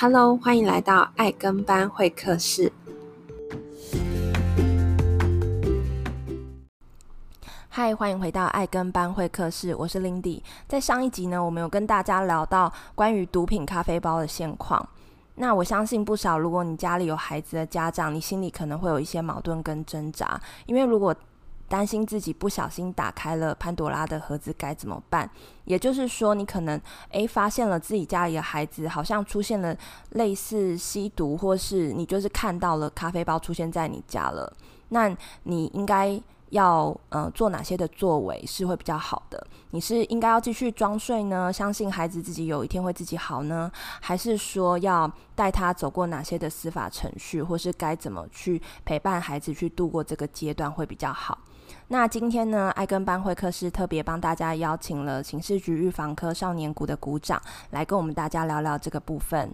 Hello，欢迎来到爱跟班会客室。嗨，欢迎回到爱跟班会客室，我是 Lindy。在上一集呢，我们有跟大家聊到关于毒品咖啡包的现况。那我相信不少，如果你家里有孩子的家长，你心里可能会有一些矛盾跟挣扎，因为如果担心自己不小心打开了潘朵拉的盒子该怎么办？也就是说，你可能诶发现了自己家里的孩子好像出现了类似吸毒，或是你就是看到了咖啡包出现在你家了，那你应该要呃做哪些的作为是会比较好的？你是应该要继续装睡呢？相信孩子自己有一天会自己好呢？还是说要带他走过哪些的司法程序，或是该怎么去陪伴孩子去度过这个阶段会比较好？那今天呢，爱跟班会客室特别帮大家邀请了刑事局预防科少年股的股长来跟我们大家聊聊这个部分。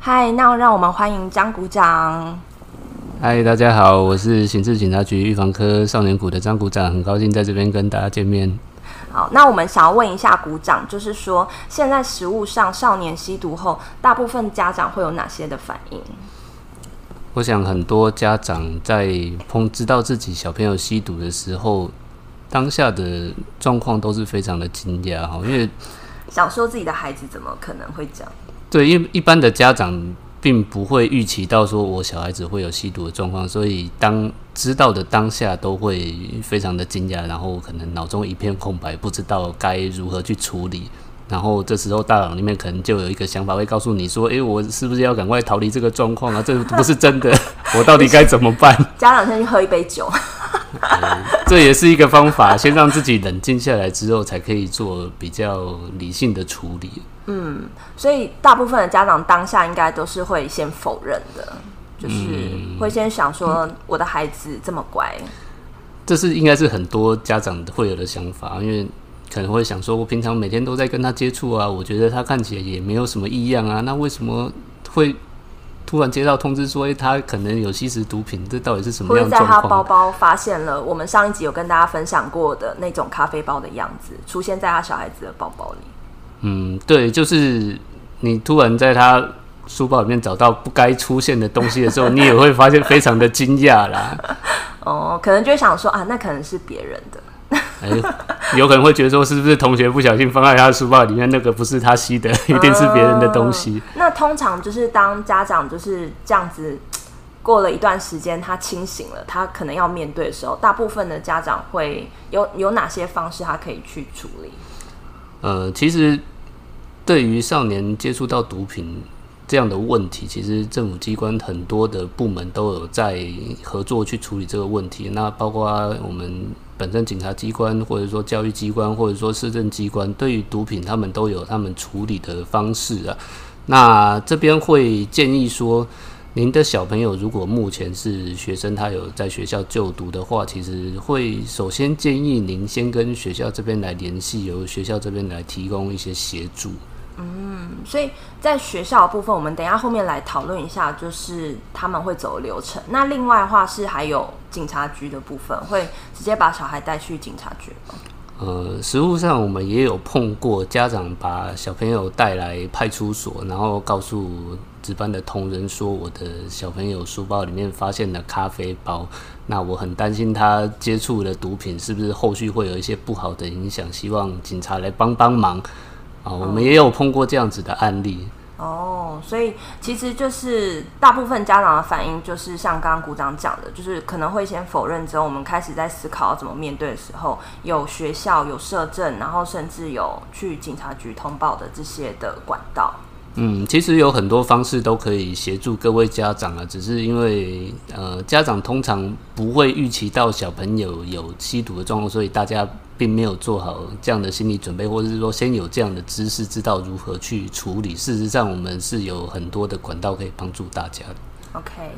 嗨，那让我们欢迎张股长。嗨，大家好，我是刑事警察局预防科少年股的张股长，很高兴在这边跟大家见面。好，那我们想要问一下鼓掌，就是说，现在实物上少年吸毒后，大部分家长会有哪些的反应？我想很多家长在碰知道自己小朋友吸毒的时候，当下的状况都是非常的惊讶哈，因为想说自己的孩子怎么可能会这样？对，因为一般的家长。并不会预期到说我小孩子会有吸毒的状况，所以当知道的当下都会非常的惊讶，然后可能脑中一片空白，不知道该如何去处理。然后这时候大脑里面可能就有一个想法会告诉你说：“诶，我是不是要赶快逃离这个状况啊？这不是真的，我到底该怎么办？”家长先去喝一杯酒。嗯，这也是一个方法，先让自己冷静下来之后，才可以做比较理性的处理。嗯，所以大部分的家长当下应该都是会先否认的，就是会先想说我的孩子这么乖。嗯，这是应该是很多家长会有的想法，因为可能会想说，我平常每天都在跟他接触啊，我觉得他看起来也没有什么异样啊，那为什么会突然接到通知说，欸，他可能有吸食毒品？这到底是什么样的状况？会在他包包发现了我们上一集有跟大家分享过的那种咖啡包的样子，出现在他小孩子的包包里。嗯，对，就是你突然在他书包里面找到不该出现的东西的时候，你也会发现非常的惊讶啦。哦，可能就会想说啊，那可能是别人的。哎，有可能会觉得说，是不是同学不小心放在他的书包里面，那个不是他吸的，一定是别人的东西。嗯，那通常就是当家长就是这样子过了一段时间，他清醒了，他可能要面对的时候，大部分的家长会有有哪些方式他可以去处理？呃，其实。对于少年接触到毒品这样的问题，其实政府机关很多的部门都有在合作去处理这个问题。那包括我们本身警察机关，或者说教育机关，或者说市政机关，对于毒品他们都有他们处理的方式啊。那这边会建议说，您的小朋友如果目前是学生，他有在学校就读的话，其实会首先建议您先跟学校这边来联系，由学校这边来提供一些协助。嗯，所以在学校部分，我们等一下后面来讨论一下，就是他们会走流程。那另外的话是还有警察局的部分，会直接把小孩带去警察局？呃，实务上我们也有碰过家长把小朋友带来派出所，然后告诉值班的同仁说，我的小朋友书包里面发现了咖啡包，那我很担心他接触了毒品，是不是后续会有一些不好的影响？希望警察来帮帮忙。哦，我们也有碰过这样子的案例。哦，所以其实就是大部分家长的反应，就是像刚刚股长讲的，就是可能会先否认，之后我们开始在思考要怎么面对的时候，有学校有社政，然后甚至有去警察局通报的这些的管道。嗯，其实有很多方式都可以协助各位家长啊，只是因为呃，家长通常不会预期到小朋友有吸毒的状况，所以大家并没有做好这样的心理准备，或者是说先有这样的知识，知道如何去处理。事实上，我们是有很多的管道可以帮助大家的。OK。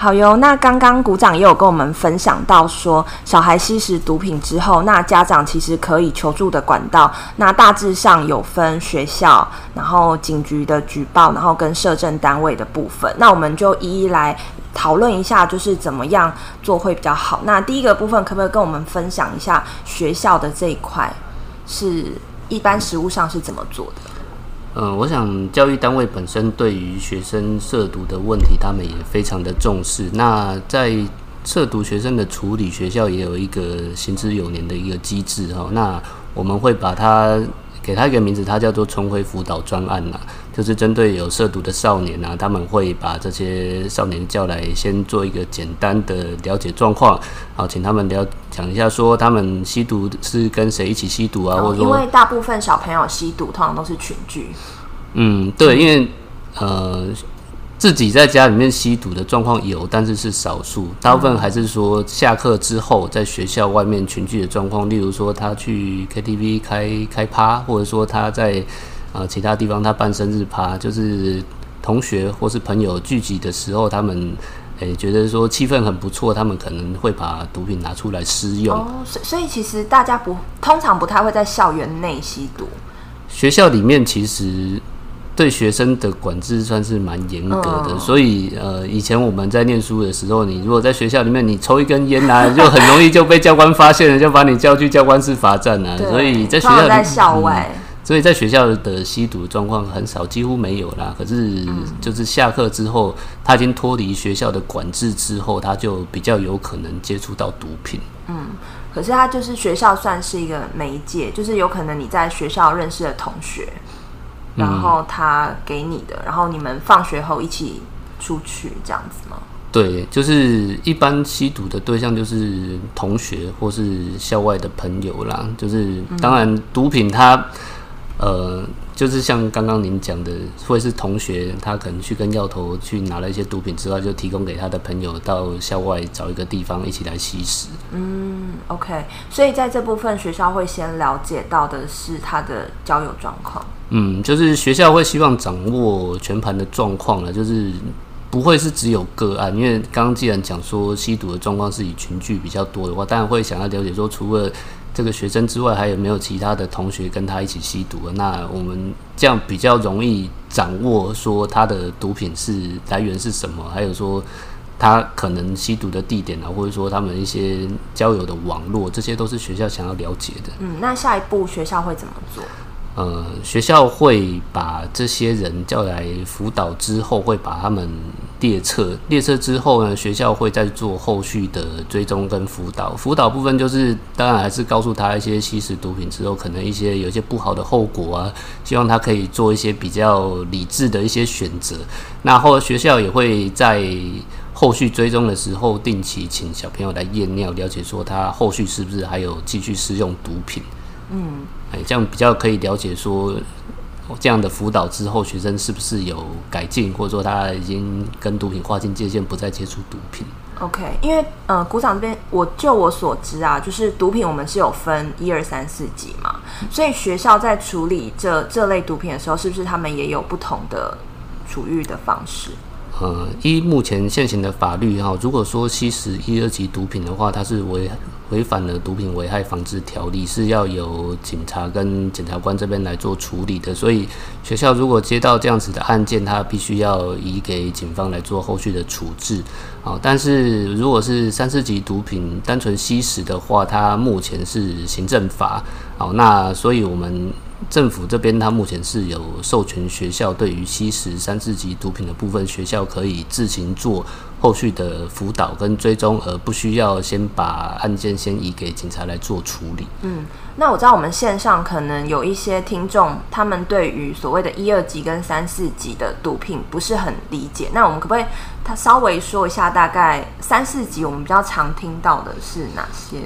好哟，那刚刚股长也有跟我们分享到说，小孩吸食毒品之后，那家长其实可以求助的管道，那大致上有分学校，然后警局的举报，然后跟社政单位的部分。那我们就一一来讨论一下，就是怎么样做会比较好。那第一个部分，可不可以跟我们分享一下学校的这一块，是一般实务上是怎么做的？嗯，我想教育单位本身对于学生涉毒的问题，他们也非常的重视。那在涉毒学生的处理，学校也有一个行之有年的一个机制哈。那我们会把它给他一个名字，他叫做“重回辅导专案”呐。就是针对有涉毒的少年啊，他们会把这些少年叫来，先做一个简单的了解状况，好，请他们聊讲一下，说他们吸毒是跟谁一起吸毒啊，或者说，因为大部分小朋友吸毒通常都是群聚。嗯，对，因为呃，自己在家里面吸毒的状况有，但是是少数，大部分还是说下课之后在学校外面群聚的状况，例如说他去 KTV 开开趴，或者说他在。啊，其他地方他办生日趴，就是同学或是朋友聚集的时候，他们诶、欸、觉得说气氛很不错，他们可能会把毒品拿出来私用。哦，所所以其实大家不通常不太会在校园内吸毒。学校里面其实对学生的管制算是蛮严格的，嗯、所以呃，以前我们在念书的时候，你如果在学校里面你抽一根烟啊，就很容易就被教官发现了，就把你叫去教官室罚站啊。所以在学校里，在校外。嗯所以在学校的吸毒状况很少，几乎没有啦。可是就是下课之后，他已经脱离学校的管制之后，他就比较有可能接触到毒品。嗯，可是他就是学校算是一个媒介，就是有可能你在学校认识的同学，然后他给你的，然后你们放学后一起出去这样子吗？对，就是一般吸毒的对象就是同学或是校外的朋友啦。就是当然毒品它。呃，就是像刚刚您讲的，会是同学他可能去跟药头去拿了一些毒品之后，就提供给他的朋友到校外找一个地方一起来吸食。嗯，OK，所以在这部分学校会先了解到的是他的交友状况。嗯，就是学校会希望掌握全盘的状况了，就是不会是只有个案，因为刚刚既然讲说吸毒的状况是以群聚比较多的话，当然会想要了解说除了。这个学生之外，还有没有其他的同学跟他一起吸毒？那我们这样比较容易掌握说他的毒品是来源是什么，还有说他可能吸毒的地点啊，或者说他们一些交友的网络，这些都是学校想要了解的。嗯，那下一步学校会怎么做？呃，学校会把这些人叫来辅导之后，会把他们列册。列册之后呢，学校会再做后续的追踪跟辅导。辅导部分就是，当然还是告诉他一些吸食毒品之后可能一些有一些不好的后果啊，希望他可以做一些比较理智的一些选择。那后学校也会在后续追踪的时候，定期请小朋友来验尿，了解说他后续是不是还有继续使用毒品。嗯。哎，这样比较可以了解说，这样的辅导之后，学生是不是有改进，或者说他已经跟毒品划清界限，不再接触毒品。OK，因为呃，鼓掌这边，我就我所知啊，就是毒品我们是有分一二三四级嘛，所以学校在处理这这类毒品的时候，是不是他们也有不同的处遇的方式？呃，依目前现行的法律哈，如果说吸食一二级毒品的话，它是违违反了毒品危害防治条例，是要由警察跟检察官这边来做处理的。所以学校如果接到这样子的案件，他必须要移给警方来做后续的处置。啊，但是如果是三四级毒品单纯吸食的话，它目前是行政法。好，那所以我们。政府这边，他目前是有授权学校对于吸食三四级毒品的部分，学校可以自行做后续的辅导跟追踪，而不需要先把案件先移给警察来做处理。嗯，那我知道我们线上可能有一些听众，他们对于所谓的一二级跟三四级的毒品不是很理解。那我们可不可以他稍微说一下，大概三四级我们比较常听到的是哪些？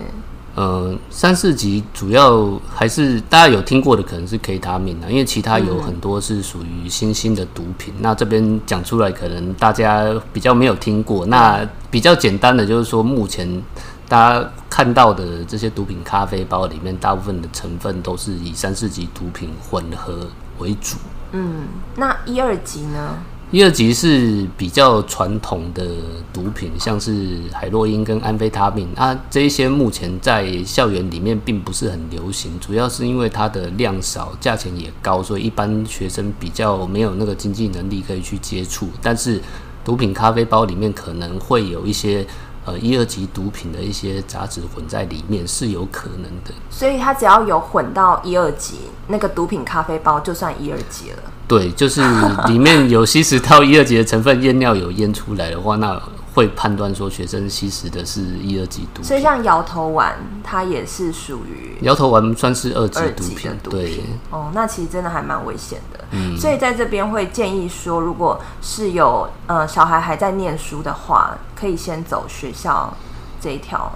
呃，三四级主要还是大家有听过的，可能是 K 他命啊，因为其他有很多是属于新兴的毒品。嗯、那这边讲出来，可能大家比较没有听过。那比较简单的就是说，目前大家看到的这些毒品咖啡包里面，大部分的成分都是以三四级毒品混合为主。嗯，那一二级呢？一二级是比较传统的毒品，像是海洛因跟安非他命啊，这一些目前在校园里面并不是很流行，主要是因为它的量少，价钱也高，所以一般学生比较没有那个经济能力可以去接触。但是毒品咖啡包里面可能会有一些呃一二级毒品的一些杂质混在里面，是有可能的。所以它只要有混到一二级，那个毒品咖啡包就算一二级了。对，就是里面有吸食到一二级的成分，验尿有验出来的话，那会判断说学生吸食的是一二级毒品。所以像摇头丸，它也是属于摇头丸算是二级毒品。毒品对，哦，那其实真的还蛮危险的。嗯，所以在这边会建议说，如果是有呃小孩还在念书的话，可以先走学校这一条。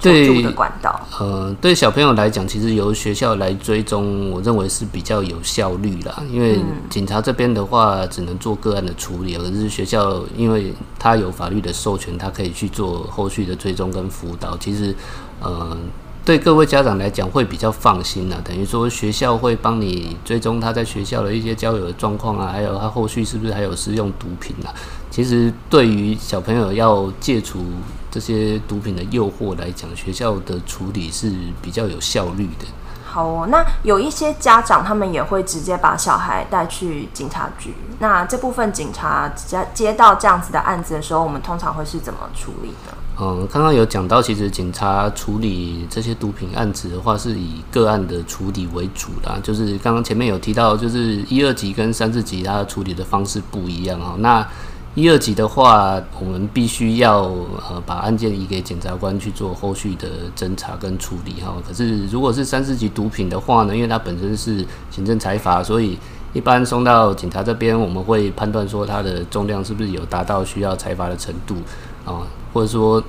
对，的管道，呃，对小朋友来讲，其实由学校来追踪，我认为是比较有效率啦。因为警察这边的话，只能做个案的处理，而是学校，因为他有法律的授权，他可以去做后续的追踪跟辅导。其实，呃，对各位家长来讲会比较放心啦。等于说，学校会帮你追踪他在学校的一些交友的状况啊，还有他后续是不是还有使用毒品啊。其实，对于小朋友要戒除这些毒品的诱惑来讲，学校的处理是比较有效率的。好哦，那有一些家长他们也会直接把小孩带去警察局。那这部分警察接接到这样子的案子的时候，我们通常会是怎么处理呢？嗯，刚刚有讲到，其实警察处理这些毒品案子的话，是以个案的处理为主啦。就是刚刚前面有提到，就是一二级跟三四级，它处理的方式不一样哈。那一二级的话，我们必须要呃把案件移给检察官去做后续的侦查跟处理哈。可是如果是三四级毒品的话呢，因为它本身是行政财阀，所以一般送到警察这边，我们会判断说它的重量是不是有达到需要财阀的程度啊，或者说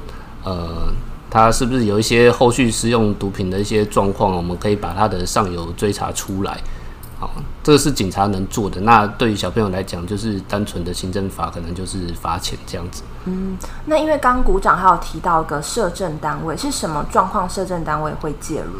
呃它是不是有一些后续使用毒品的一些状况，我们可以把它的上游追查出来。这个是警察能做的。那对于小朋友来讲，就是单纯的行政法，可能就是罚钱这样子。嗯，那因为刚刚股长还有提到一个摄政单位，是什么状况？摄政单位会介入？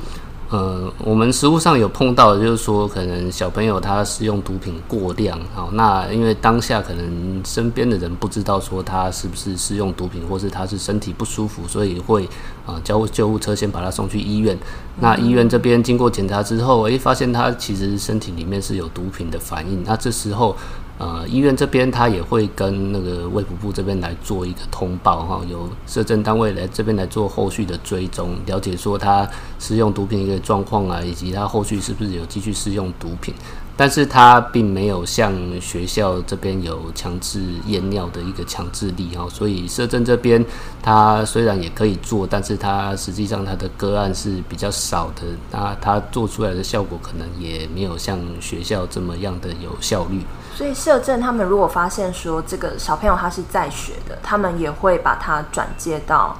呃，我们实物上有碰到的，就是说可能小朋友他使用毒品过量，好，那因为当下可能身边的人不知道说他是不是使用毒品，或是他是身体不舒服，所以会啊叫救护车先把他送去医院。那医院这边经过检查之后，诶，发现他其实身体里面是有毒品的反应。那这时候。呃，医院这边他也会跟那个卫福部这边来做一个通报哈，由社政单位来这边来做后续的追踪，了解说他使用毒品的一个状况啊，以及他后续是不是有继续使用毒品。但是他并没有像学校这边有强制验尿的一个强制力哈，所以社政这边他虽然也可以做，但是他实际上他的个案是比较少的，那他做出来的效果可能也没有像学校这么样的有效率。所以社政他们如果发现说这个小朋友他是在学的，他们也会把他转接到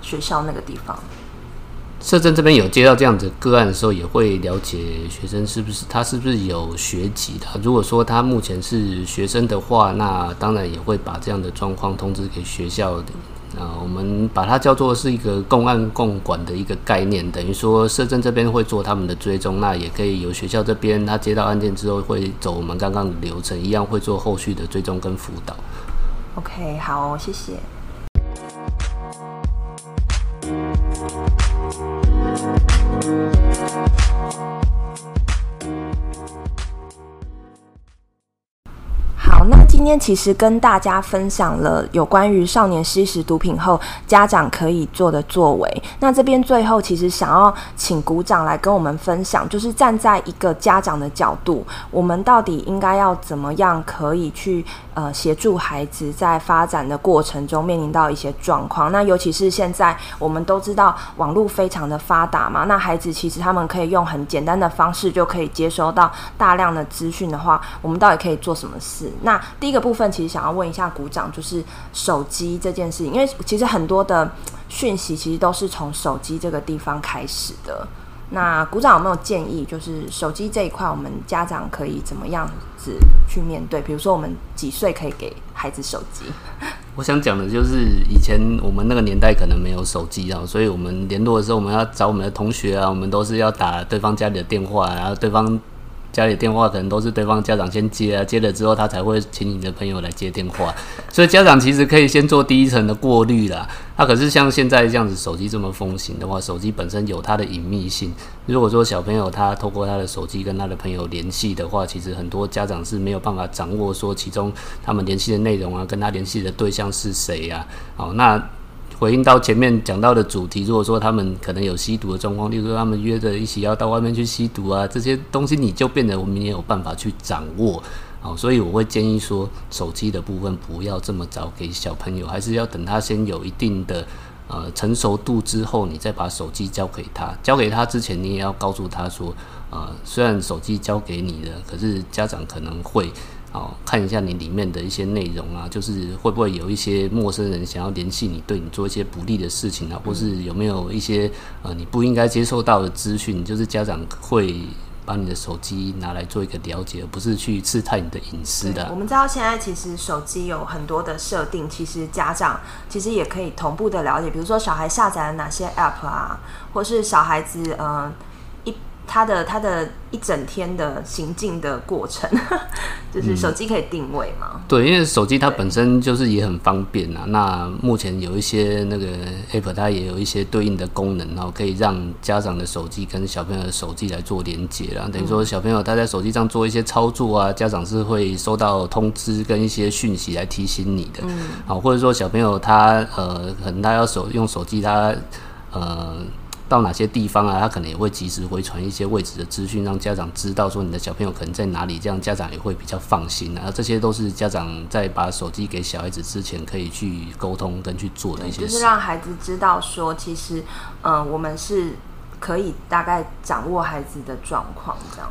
学校那个地方。社政这边有接到这样子个案的时候，也会了解学生是不是他是不是有学籍的。如果说他目前是学生的话，那当然也会把这样的状况通知给学校的。啊，我们把它叫做是一个共案共管的一个概念，等于说社政这边会做他们的追踪，那也可以由学校这边他接到案件之后会走我们刚刚的流程一样，会做后续的追踪跟辅导。OK，好，谢谢。那今天其实跟大家分享了有关于少年吸食毒品后家长可以做的作为。那这边最后其实想要请鼓掌来跟我们分享，就是站在一个家长的角度，我们到底应该要怎么样可以去呃协助孩子在发展的过程中面临到一些状况。那尤其是现在我们都知道网络非常的发达嘛，那孩子其实他们可以用很简单的方式就可以接收到大量的资讯的话，我们到底可以做什么事？那第一个部分其实想要问一下鼓掌，就是手机这件事情，因为其实很多的讯息其实都是从手机这个地方开始的。那鼓掌有没有建议，就是手机这一块，我们家长可以怎么样子去面对？比如说，我们几岁可以给孩子手机？我想讲的就是，以前我们那个年代可能没有手机啊，所以我们联络的时候，我们要找我们的同学啊，我们都是要打对方家里的电话，然后对方。家里电话可能都是对方家长先接啊，接了之后他才会请你的朋友来接电话，所以家长其实可以先做第一层的过滤啦。那、可是像现在这样子，手机这么风行的话，手机本身有它的隐秘性。如果说小朋友他透过他的手机跟他的朋友联系的话，其实很多家长是没有办法掌握说其中他们联系的内容啊，跟他联系的对象是谁呀？好，那。回应到前面讲到的主题，如果说他们可能有吸毒的状况，例如说他们约着一起要到外面去吸毒啊，这些东西你就变得我们也有办法去掌握，好，所以我会建议说，手机的部分不要这么早给小朋友，还是要等他先有一定的呃成熟度之后，你再把手机交给他。交给他之前，你也要告诉他说，呃，虽然手机交给你了，可是家长可能会。好，看一下你里面的一些内容啊，就是会不会有一些陌生人想要联系你，对你做一些不利的事情啊，或是有没有一些呃你不应该接受到的资讯，就是家长会把你的手机拿来做一个了解，而不是去刺探你的隐私的。我们知道现在其实手机有很多的设定，其实家长其实也可以同步的了解，比如说小孩下载了哪些 App 啊，或是小孩子呃。他的他的一整天的行进的过程，就是手机可以定位嘛？嗯、对，因为手机它本身就是也很方便啊。那目前有一些那个 App，它也有一些对应的功能，然后可以让家长的手机跟小朋友的手机来做连接啦。等于说，小朋友他在手机上做一些操作啊，家长是会收到通知跟一些讯息来提醒你的。嗯，好，或者说小朋友他呃，可能他要手用手机，他呃。到哪些地方啊？他可能也会及时回传一些位置的资讯，让家长知道说你的小朋友可能在哪里，这样家长也会比较放心啊。这些都是家长在把手机给小孩子之前可以去沟通跟去做的一些，就是让孩子知道说，其实，嗯，我们是可以大概掌握孩子的状况这样。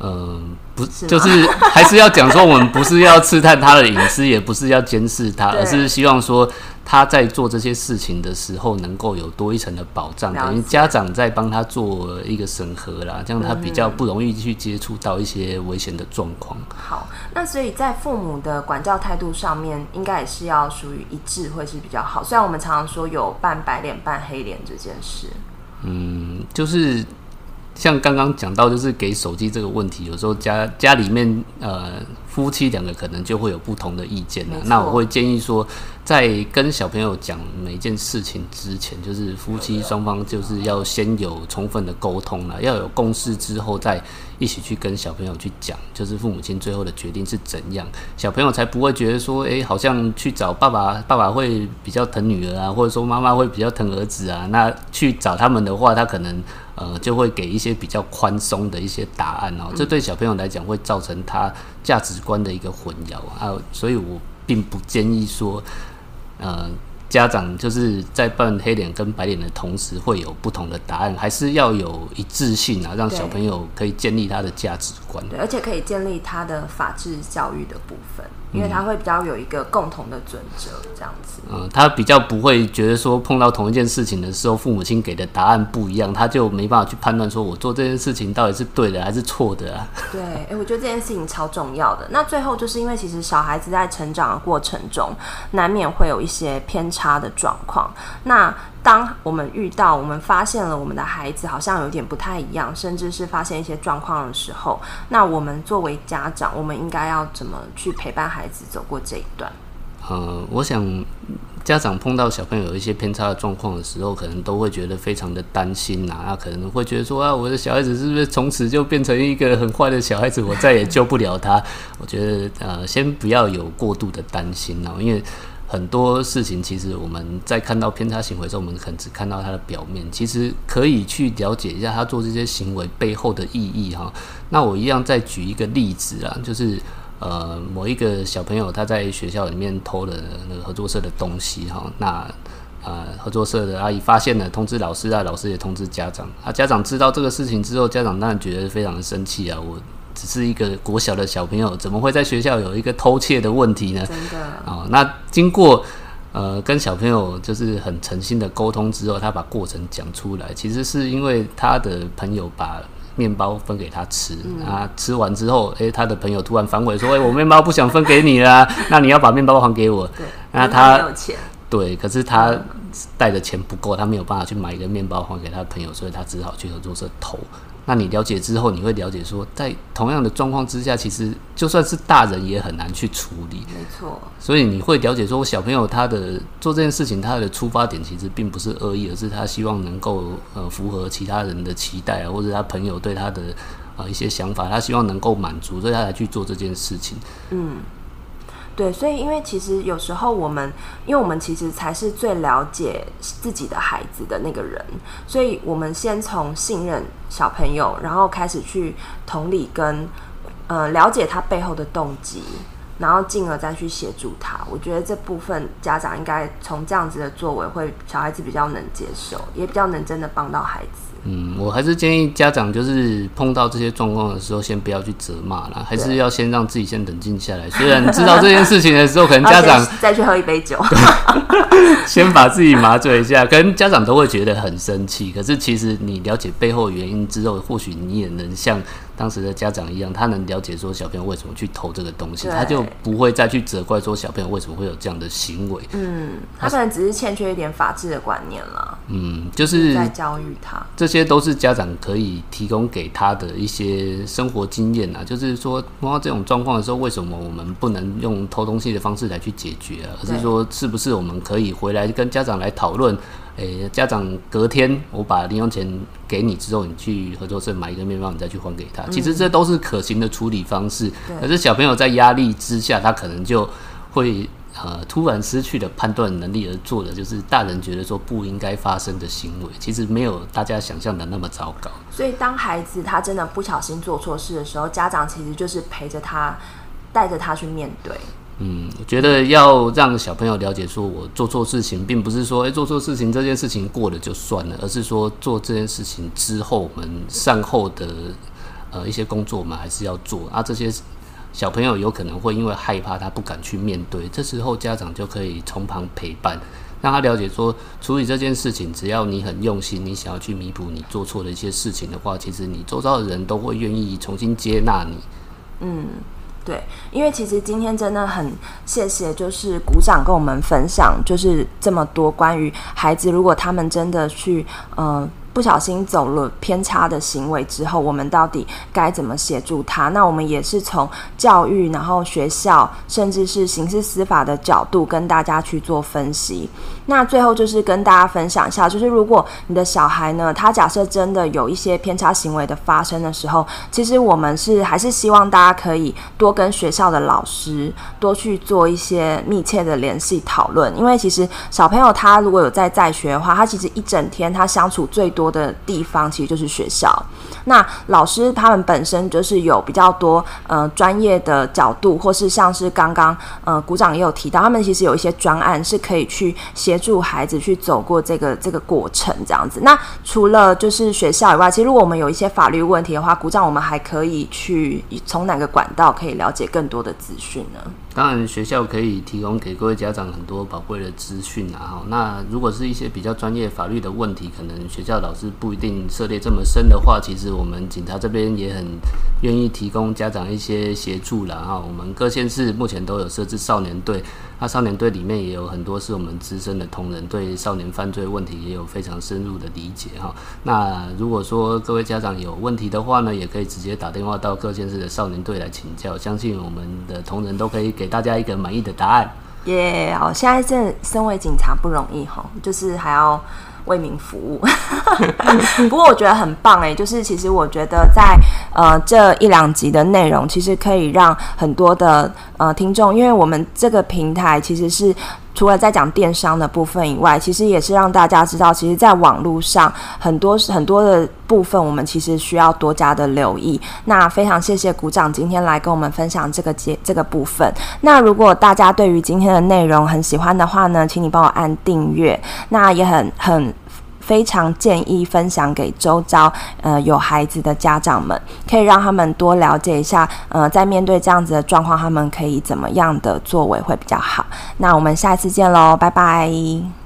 嗯，不，就是还是要讲说，我们不是要刺探他的隐私，也不是要监视他，而是希望说。他在做这些事情的时候，能够有多一层的保障，等于家长在帮他做一个审核啦，这样他比较不容易去接触到一些危险的状况。好，那所以在父母的管教态度上面，应该也是要属于一致，会是比较好。虽然我们常常说有扮白脸、扮黑脸这件事，嗯，就是。像刚刚讲到，就是给手机这个问题，有时候家家里面呃夫妻两个可能就会有不同的意见了。那我会建议说，在跟小朋友讲每一件事情之前，就是夫妻双方就是要先有充分的沟通了，要有共识之后再一起去跟小朋友去讲，就是父母亲最后的决定是怎样，小朋友才不会觉得说，诶，好像去找爸爸，爸爸会比较疼女儿啊，或者说妈妈会比较疼儿子啊。那去找他们的话，他可能。呃，就会给一些比较宽松的一些答案哦，这对小朋友来讲会造成他价值观的一个混淆啊，所以我并不建议说，呃。家长就是在扮黑脸跟白脸的同时，会有不同的答案，还是要有一致性啊，让小朋友可以建立他的价值观。对，而且可以建立他的法治教育的部分，因为他会比较有一个共同的准则，这样子。嗯，他比较不会觉得说碰到同一件事情的时候，父母亲给的答案不一样，他就没办法去判断说我做这件事情到底是对的还是错的啊。对，哎、欸，我觉得这件事情超重要的。那最后就是因为其实小孩子在成长的过程中，难免会有一些偏差。差的状况。那当我们遇到、我们发现了我们的孩子好像有点不太一样，甚至是发现一些状况的时候，那我们作为家长，我们应该要怎么去陪伴孩子走过这一段？呃，我想家长碰到小朋友有一些偏差的状况的时候，可能都会觉得非常的担心呐、啊，那可能会觉得说啊，我的小孩子是不是从此就变成一个很坏的小孩子，我再也救不了他？我觉得呃，先不要有过度的担心哦，因为。很多事情，其实我们在看到偏差行为的时候，我们可能只看到他的表面，其实可以去了解一下他做这些行为背后的意义哈。那我一样再举一个例子啊，就是呃某一个小朋友他在学校里面偷了那个合作社的东西哈，那呃合作社的阿姨发现了，通知老师啊，老师也通知家长啊，家长知道这个事情之后，家长当然觉得非常的生气啊，我。只是一个国小的小朋友，怎么会在学校有一个偷窃的问题呢？真的哦，那经过呃跟小朋友就是很诚心的沟通之后，他把过程讲出来，其实是因为他的朋友把面包分给他吃，嗯、啊，吃完之后，诶、欸，他的朋友突然反悔说，诶、欸，我面包不想分给你啦，那你要把面包还给我。对，那他没有钱。对，可是他带的钱不够，他没有办法去买一个面包还给他的朋友，所以他只好去合作社偷。那你了解之后，你会了解说，在同样的状况之下，其实就算是大人也很难去处理。没错。所以你会了解说，小朋友他的做这件事情，他的出发点其实并不是恶意，而是他希望能够呃符合其他人的期待啊，或者他朋友对他的啊、呃、一些想法，他希望能够满足，所以他才去做这件事情。嗯。对，所以因为其实有时候我们，因为我们其实才是最了解自己的孩子的那个人，所以我们先从信任小朋友，然后开始去同理跟呃了解他背后的动机，然后进而再去协助他。我觉得这部分家长应该从这样子的作为，会小孩子比较能接受，也比较能真的帮到孩子。嗯，我还是建议家长就是碰到这些状况的时候，先不要去责骂啦，还是要先让自己先冷静下来。虽然知道这件事情的时候，可能家长再去 喝一杯酒，先把自己麻醉一下，可能家长都会觉得很生气。可是其实你了解背后原因之后，或许你也能像当时的家长一样，他能了解说小朋友为什么去偷这个东西，他就不会再去责怪说小朋友为什么会有这样的行为。嗯，他可能只是欠缺一点法治的观念了。嗯，就是在教育他，这些都是家长可以提供给他的一些生活经验啊。就是说碰到这种状况的时候，为什么我们不能用偷东西的方式来去解决啊？而是说，是不是我们可以回来跟家长来讨论？诶、欸，家长隔天我把零用钱给你之后，你去合作社买一个面包，你再去还给他。其实这都是可行的处理方式。可是小朋友在压力之下，他可能就会呃突然失去了判断能力，而做的就是大人觉得说不应该发生的行为。其实没有大家想象的那么糟糕。所以当孩子他真的不小心做错事的时候，家长其实就是陪着他，带着他去面对。嗯，我觉得要让小朋友了解，说我做错事情，并不是说，诶、欸，做错事情这件事情过了就算了，而是说做这件事情之后，我们善后的呃一些工作，我们还是要做。啊，这些小朋友有可能会因为害怕，他不敢去面对，这时候家长就可以从旁陪伴，让他了解说，处理这件事情，只要你很用心，你想要去弥补你做错的一些事情的话，其实你周遭的人都会愿意重新接纳你。嗯。对，因为其实今天真的很谢谢，就是鼓掌跟我们分享，就是这么多关于孩子，如果他们真的去，嗯、不小心走了偏差的行为之后，我们到底该怎么协助他？那我们也是从教育，然后学校，甚至是刑事司法的角度跟大家去做分析。那最后就是跟大家分享一下，就是如果你的小孩呢，他假设真的有一些偏差行为的发生的时候，其实我们是还是希望大家可以多跟学校的老师多去做一些密切的联系讨论，因为其实小朋友他如果有在在学的话，他其实一整天他相处最多的地方其实就是学校。那老师他们本身就是有比较多呃专业的角度，或是像是刚刚呃鼓掌也有提到，他们其实有一些专案是可以去协助孩子去走过这个这个过程这样子。那除了就是学校以外，其实如果我们有一些法律问题的话，鼓掌我们还可以去从哪个管道可以了解更多的资讯呢？当然，学校可以提供给各位家长很多宝贵的资讯啊。那如果是一些比较专业法律的问题，可能学校的老师不一定涉猎这么深的话，其实我们警察这边也很愿意提供家长一些协助了。哈，我们各县市目前都有设置少年队，那少年队里面也有很多是我们资深的同仁，对少年犯罪问题也有非常深入的理解哈。那如果说各位家长有问题的话呢，也可以直接打电话到各县市的少年队来请教，相信我们的同仁都可以给。大家一个满意的答案。耶，好，现在正身为警察不容易哈，就是还要为民服务。不过我觉得很棒哎，就是其实我觉得在呃这一两集的内容，其实可以让很多的呃听众，因为我们这个平台其实是。除了在讲电商的部分以外，其实也是让大家知道，其实，在网络上很多很多的部分，我们其实需要多加的留意。那非常谢谢鼓掌今天来跟我们分享这个节这个部分。那如果大家对于今天的内容很喜欢的话呢，请你帮我按订阅。那也很很。非常建议分享给周遭呃有孩子的家长们，可以让他们多了解一下，呃，在面对这样子的状况，他们可以怎么样的作为会比较好。那我们下次见喽，拜拜。